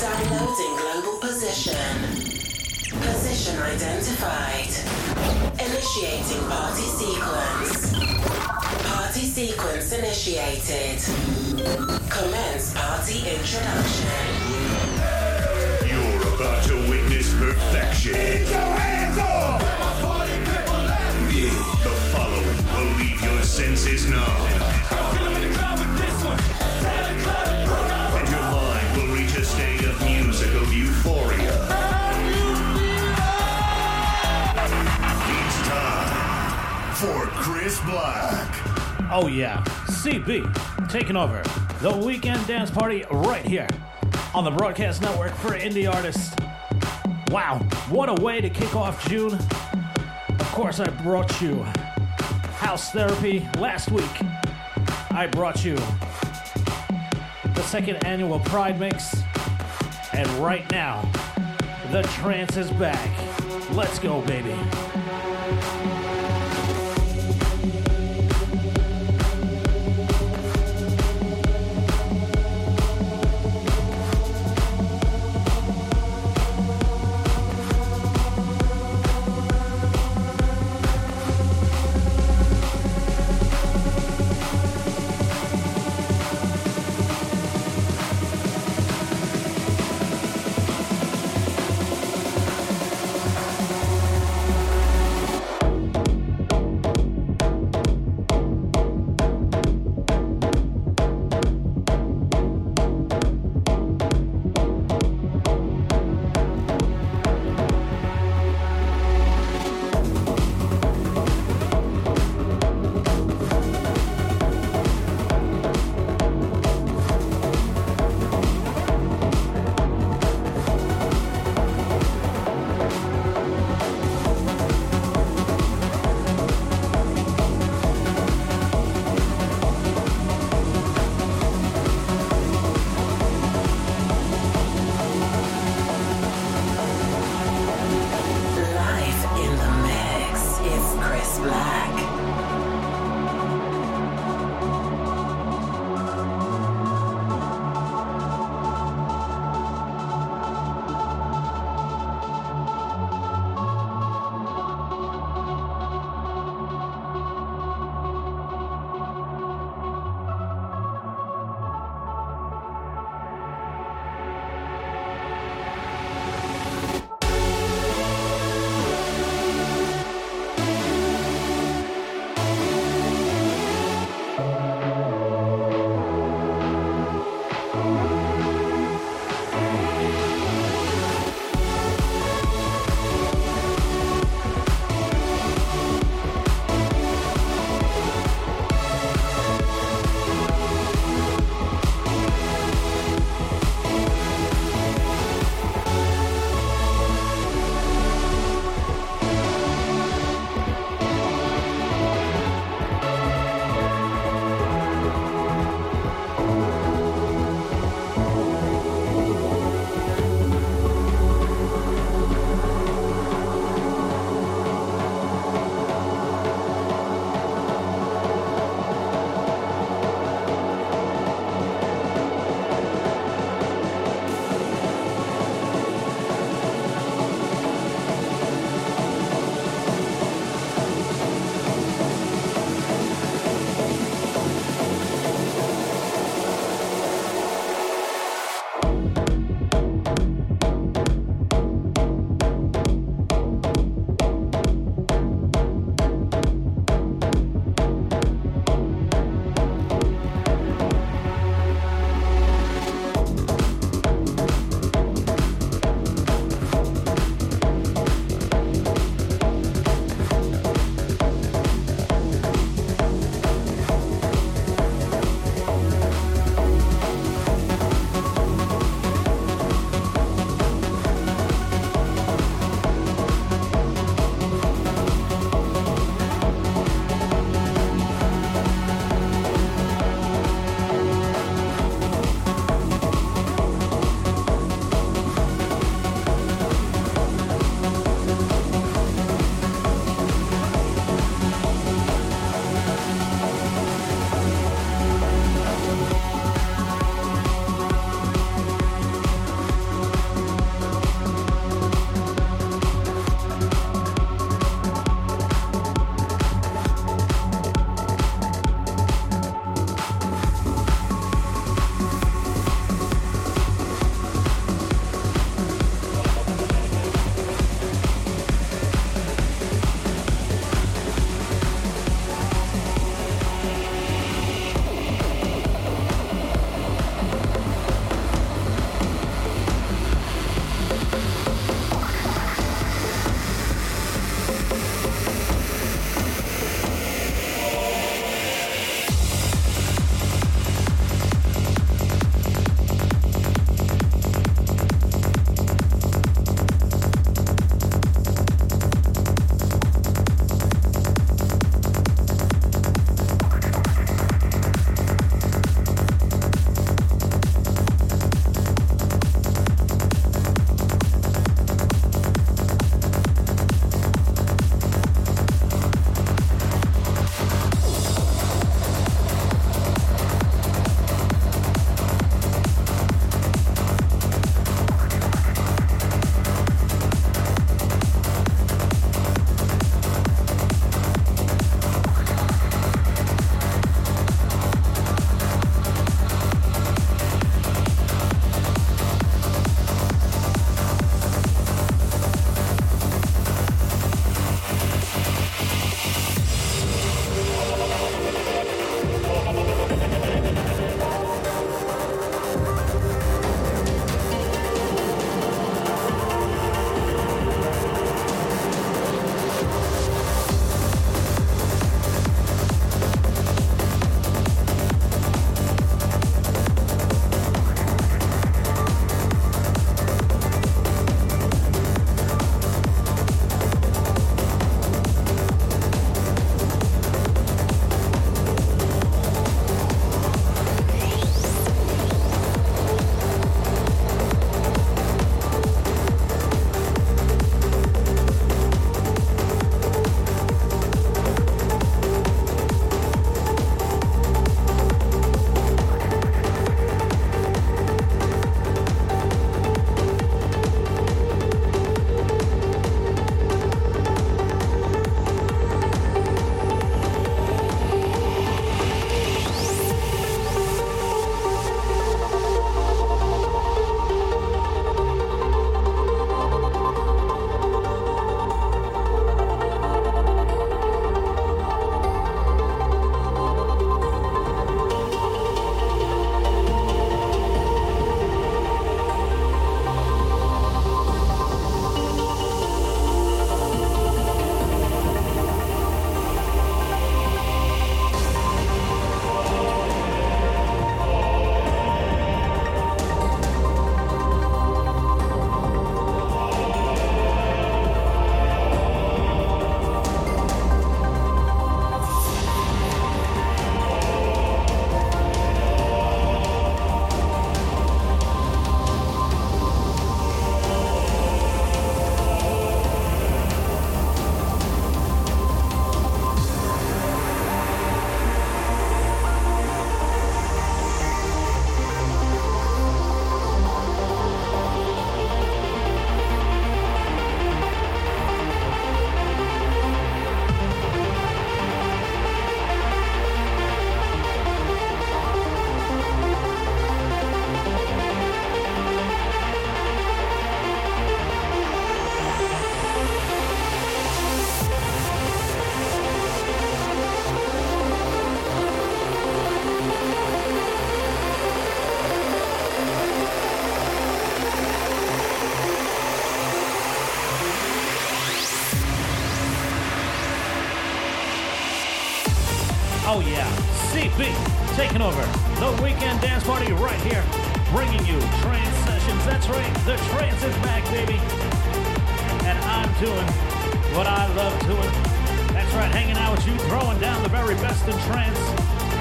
Downloading global position. Position identified. Initiating party sequence. Party sequence initiated. Commence party introduction. You're about to witness perfection. Get your hands up! The following will leave your senses numb. Chris Black. Oh yeah, CB taking over the weekend dance party right here on the broadcast network for indie artists. Wow, what a way to kick off June! Of course, I brought you House Therapy last week. I brought you the second annual Pride Mix, and right now, the trance is back. Let's go, baby. Oh yeah, CB taking over the weekend dance party right here, bringing you trance sessions. That's right, the trance is back, baby. And I'm doing what I love doing. That's right, hanging out with you, throwing down the very best in trance.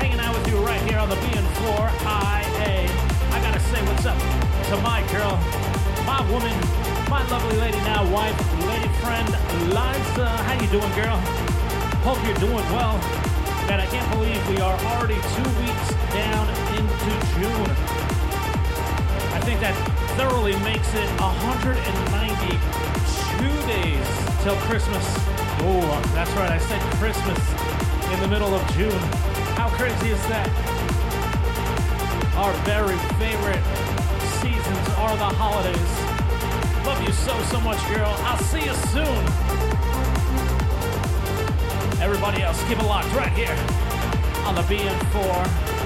Hanging out with you right here on the BN4 IA. I gotta say what's up to my girl, my woman, my lovely lady now wife, lady friend, Liza. How you doing, girl? Hope you're doing well. Man, I can't believe we are already two weeks down into June. I think that thoroughly makes it 192 days till Christmas. Oh, that's right, I said Christmas in the middle of June. How crazy is that? Our very favorite seasons are the holidays. Love you so, so much, girl. I'll see you soon. Everybody else, keep it locked right here. On the BN4IA.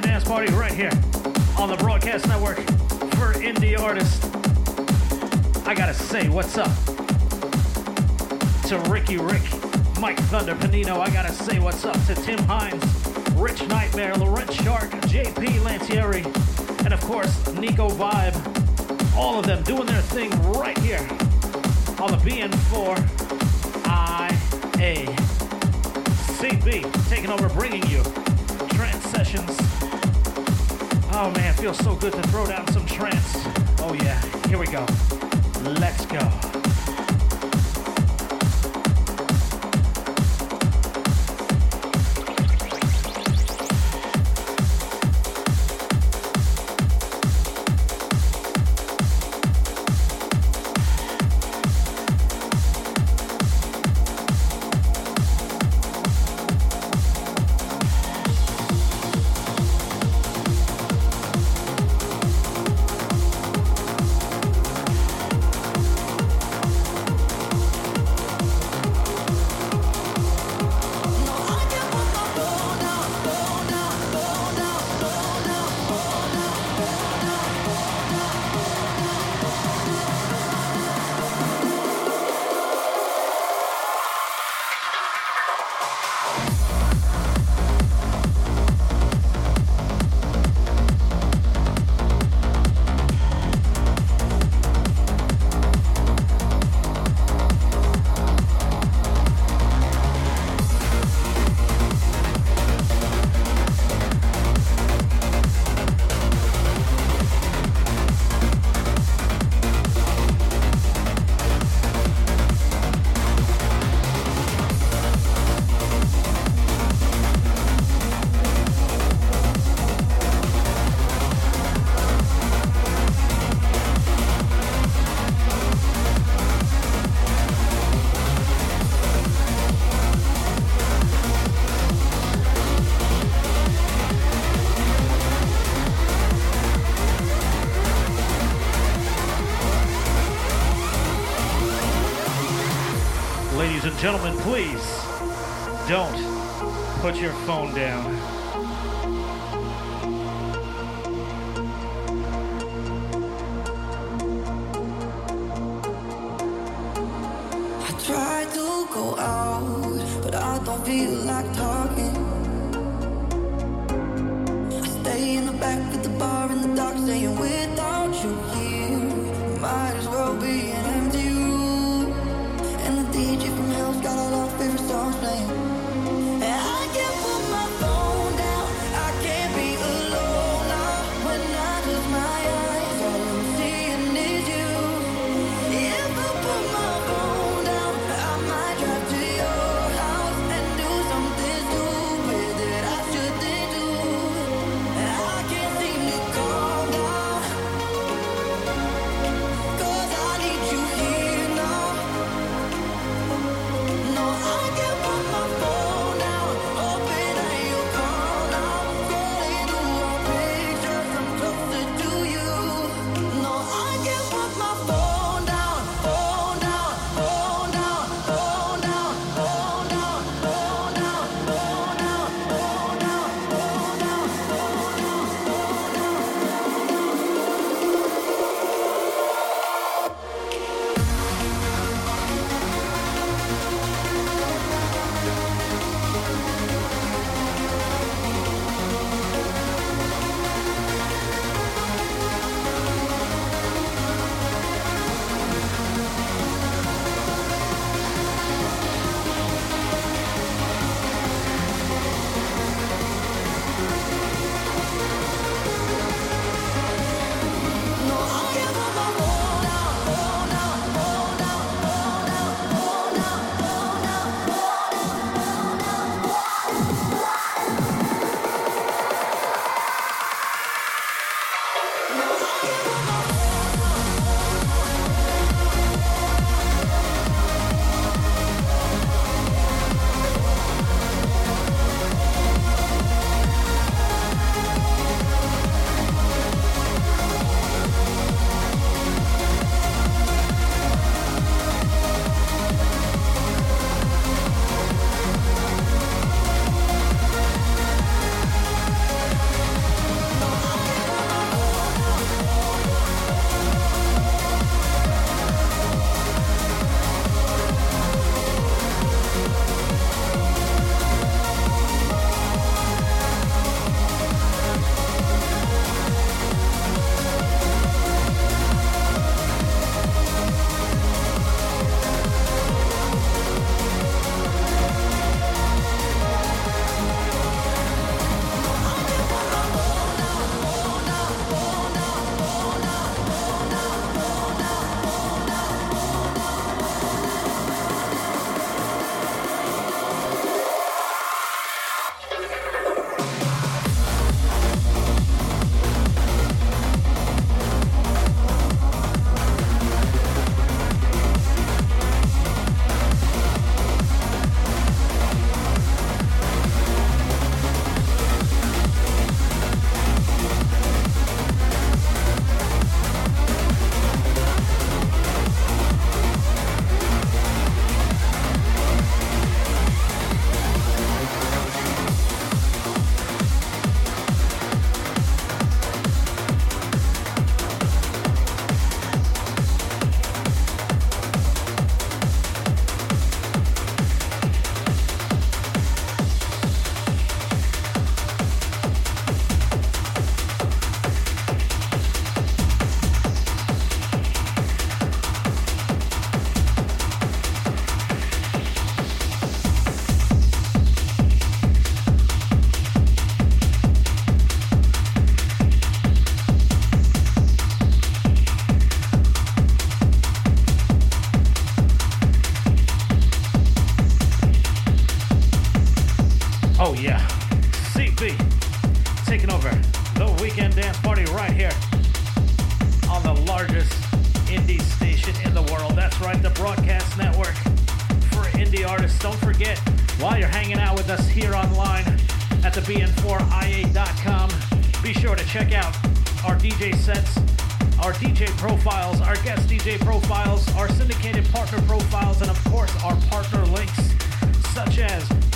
Dance party right here on the broadcast network for indie artists. I gotta say, what's up to Ricky Rick, Mike Thunder Panino. I gotta say, what's up to Tim Hines, Rich Nightmare, Laurent Shark, JP Lantieri, and of course Nico Vibe. All of them doing their thing right here on the BN4 IA. CB taking over, bringing you trance sessions. Oh man, feels so good to throw down some trance. Oh yeah, here we go. Let's go. Phone down.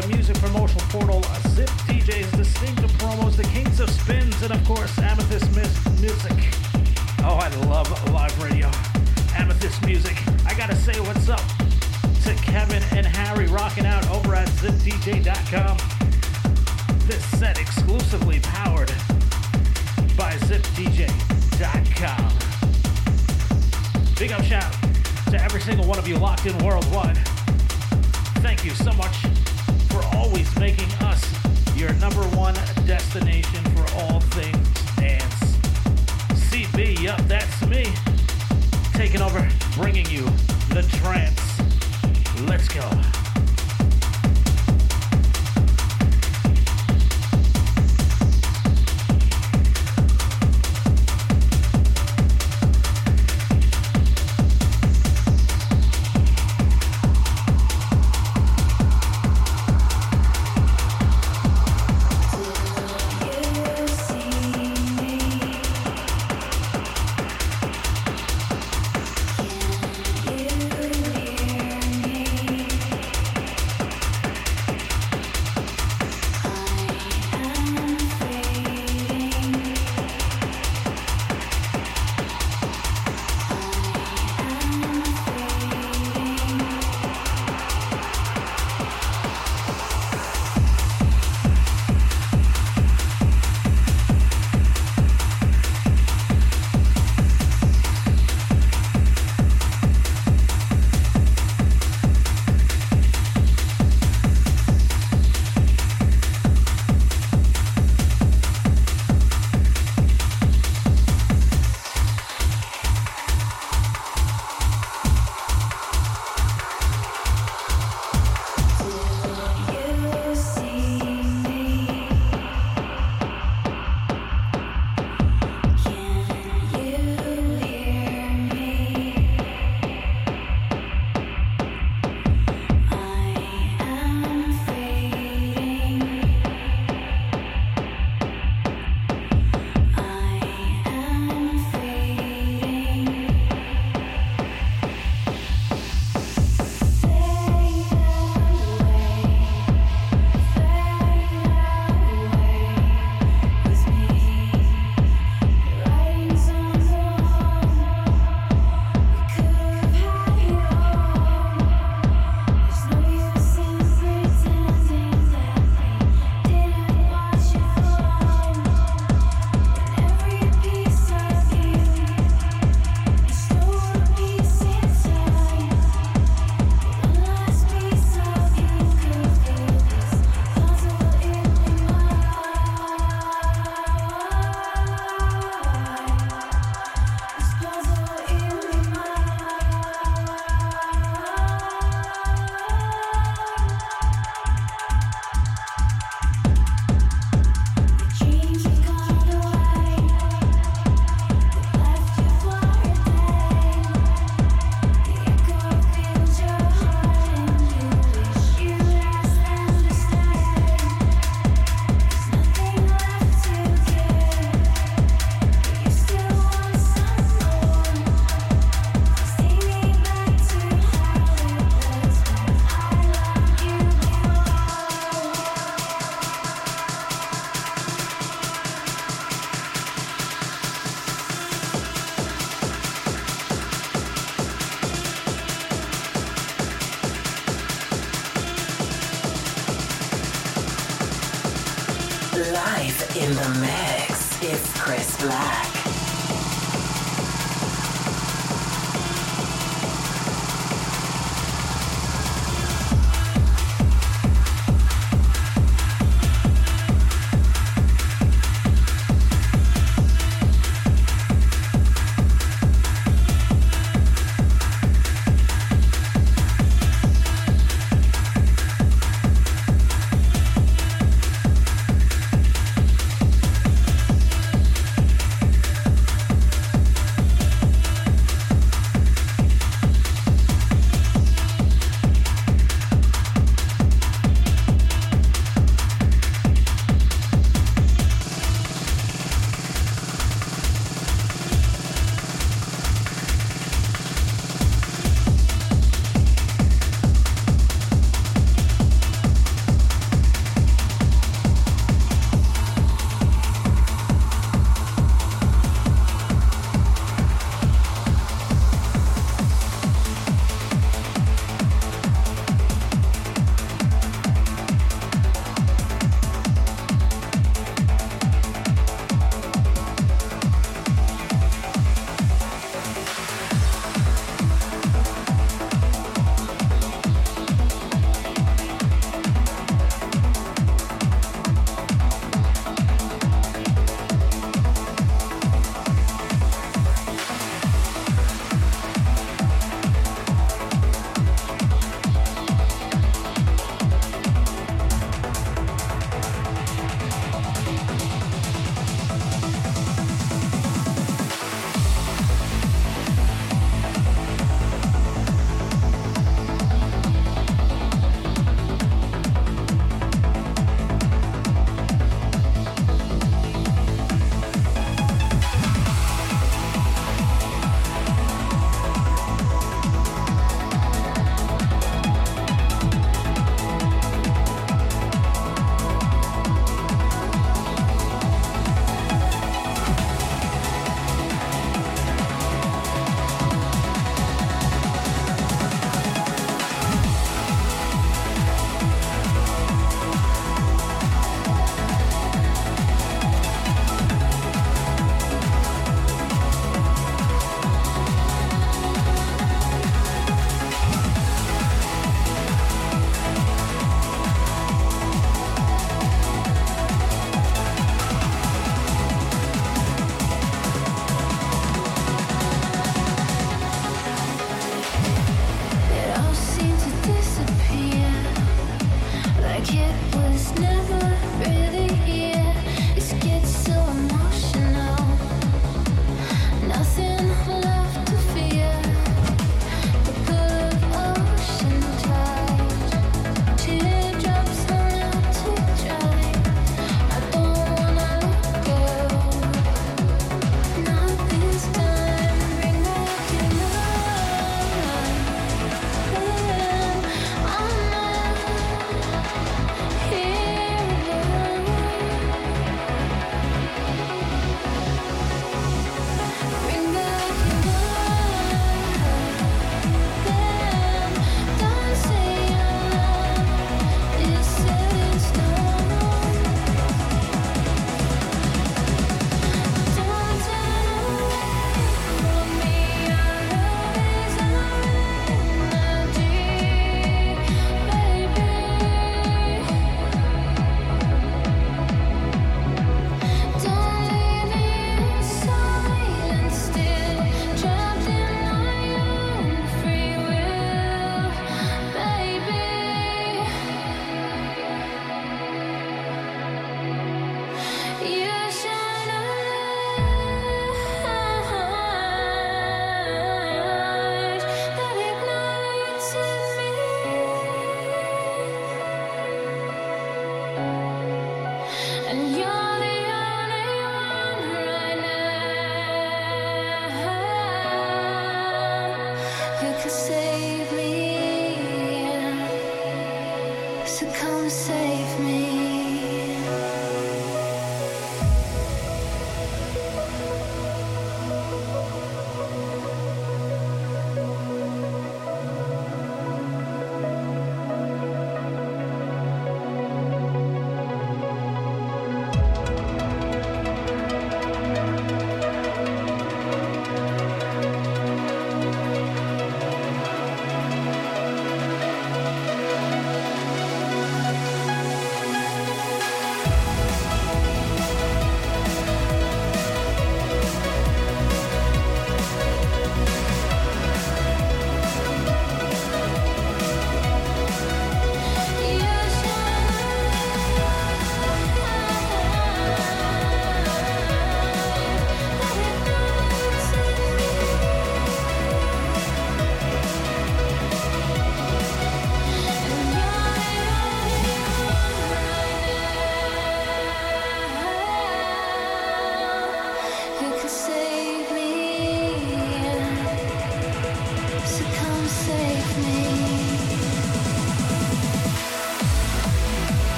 The music promotional portal, Zip DJs, distinctive promos, the Kings of Spins, and of course Amethyst Music. Oh, I love live radio. Amethyst Music. I gotta say what's up to Kevin and Harry rocking out over at zipdj.com. This set exclusively powered by zipdj.com. Big up shout to every single one of you locked in worldwide. Thank you so much always making us your number one destination for all things dance. CB, yup, that's me. Taking over, bringing you the trance. Let's go.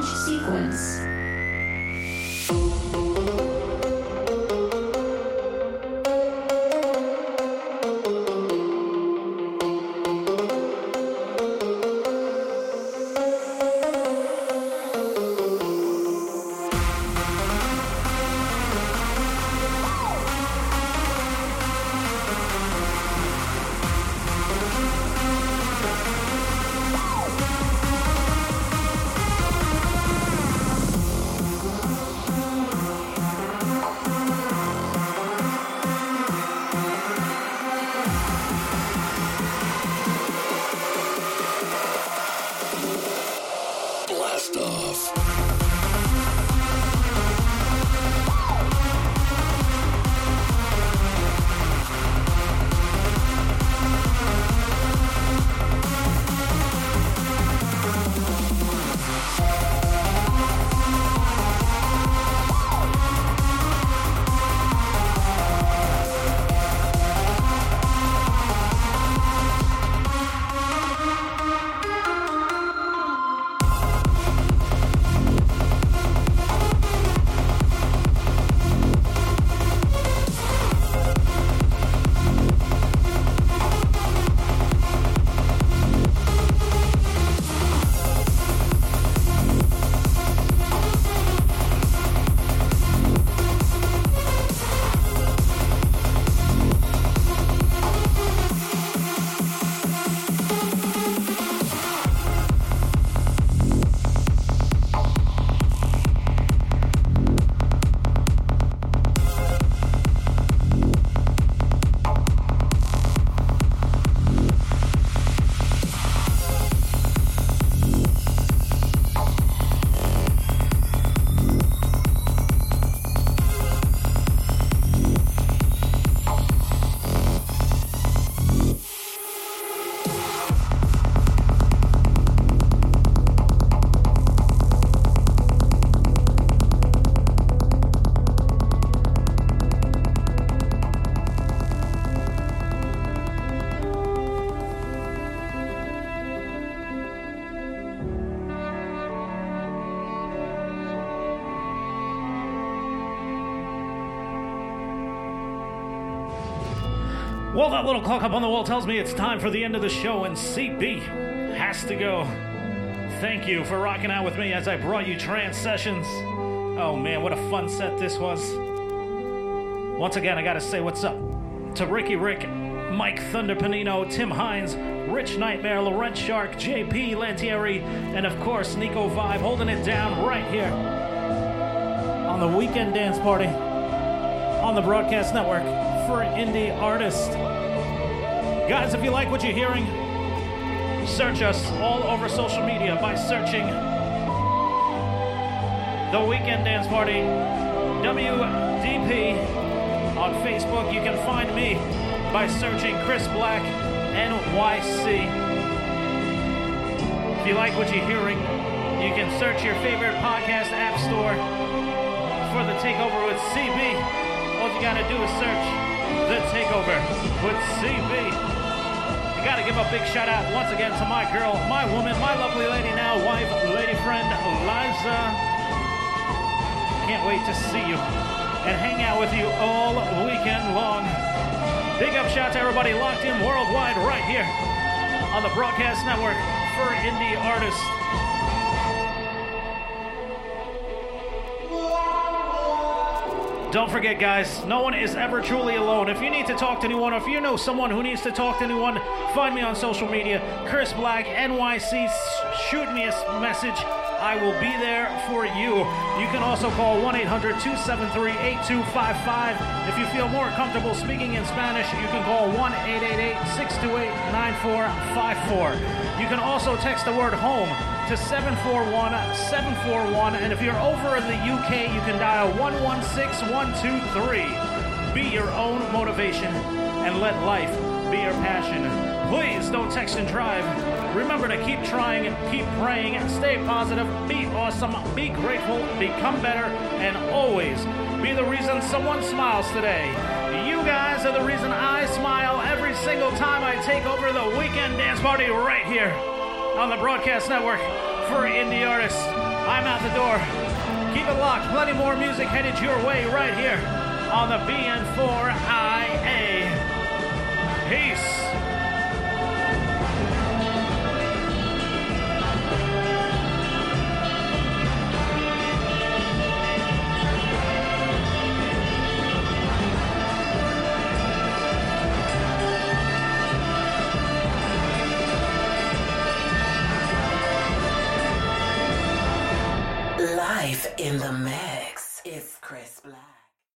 Launch sequence. Well, that little clock up on the wall tells me it's time for the end of the show, and CB has to go. Thank you for rocking out with me as I brought you trance sessions. Oh man, what a fun set this was. Once again, I gotta say what's up to Ricky Rick, Mike Thunder Panino, Tim Hines, Rich Nightmare, Laurent Shark, JP Lantieri, and of course Nico Vibe holding it down right here on the Weekend Dance Party on the Broadcast Network for indie artists. Guys, if you like what you're hearing, search us all over social media by searching The Weekend Dance Party WDP on Facebook. You can find me by searching Chris Black NYC. If you like what you're hearing, you can search your favorite podcast app store for The Takeover with CB. All you gotta do is search The Takeover with CB. Gotta give a big shout out once again to my girl, my woman, my lovely lady now, wife, lady friend, Liza. Can't wait to see you and hang out with you all weekend long. Big up shout to everybody locked in worldwide right here on the Broadcast Network for Indie Artists. Don't forget, guys, no one is ever truly alone. If you need to talk to anyone, or if you know someone who needs to talk to anyone, find me on social media, Chris Black NYC. Shoot me a message. I will be there for you. You can also call 1 800 273 8255. If you feel more comfortable speaking in Spanish, you can call 1 888 628 9454. You can also text the word home to 741 741. And if you're over in the UK, you can dial 116 123. Be your own motivation and let life be your passion. Please don't text and drive. Remember to keep trying, keep praying, stay positive, be awesome, be grateful, become better, and always be the reason someone smiles today. You guys are the reason I smile every single time I take over the weekend dance party right here on the Broadcast Network for indie artists. I'm out the door. Keep it locked. Plenty more music headed your way right here on the BN4IA. Peace.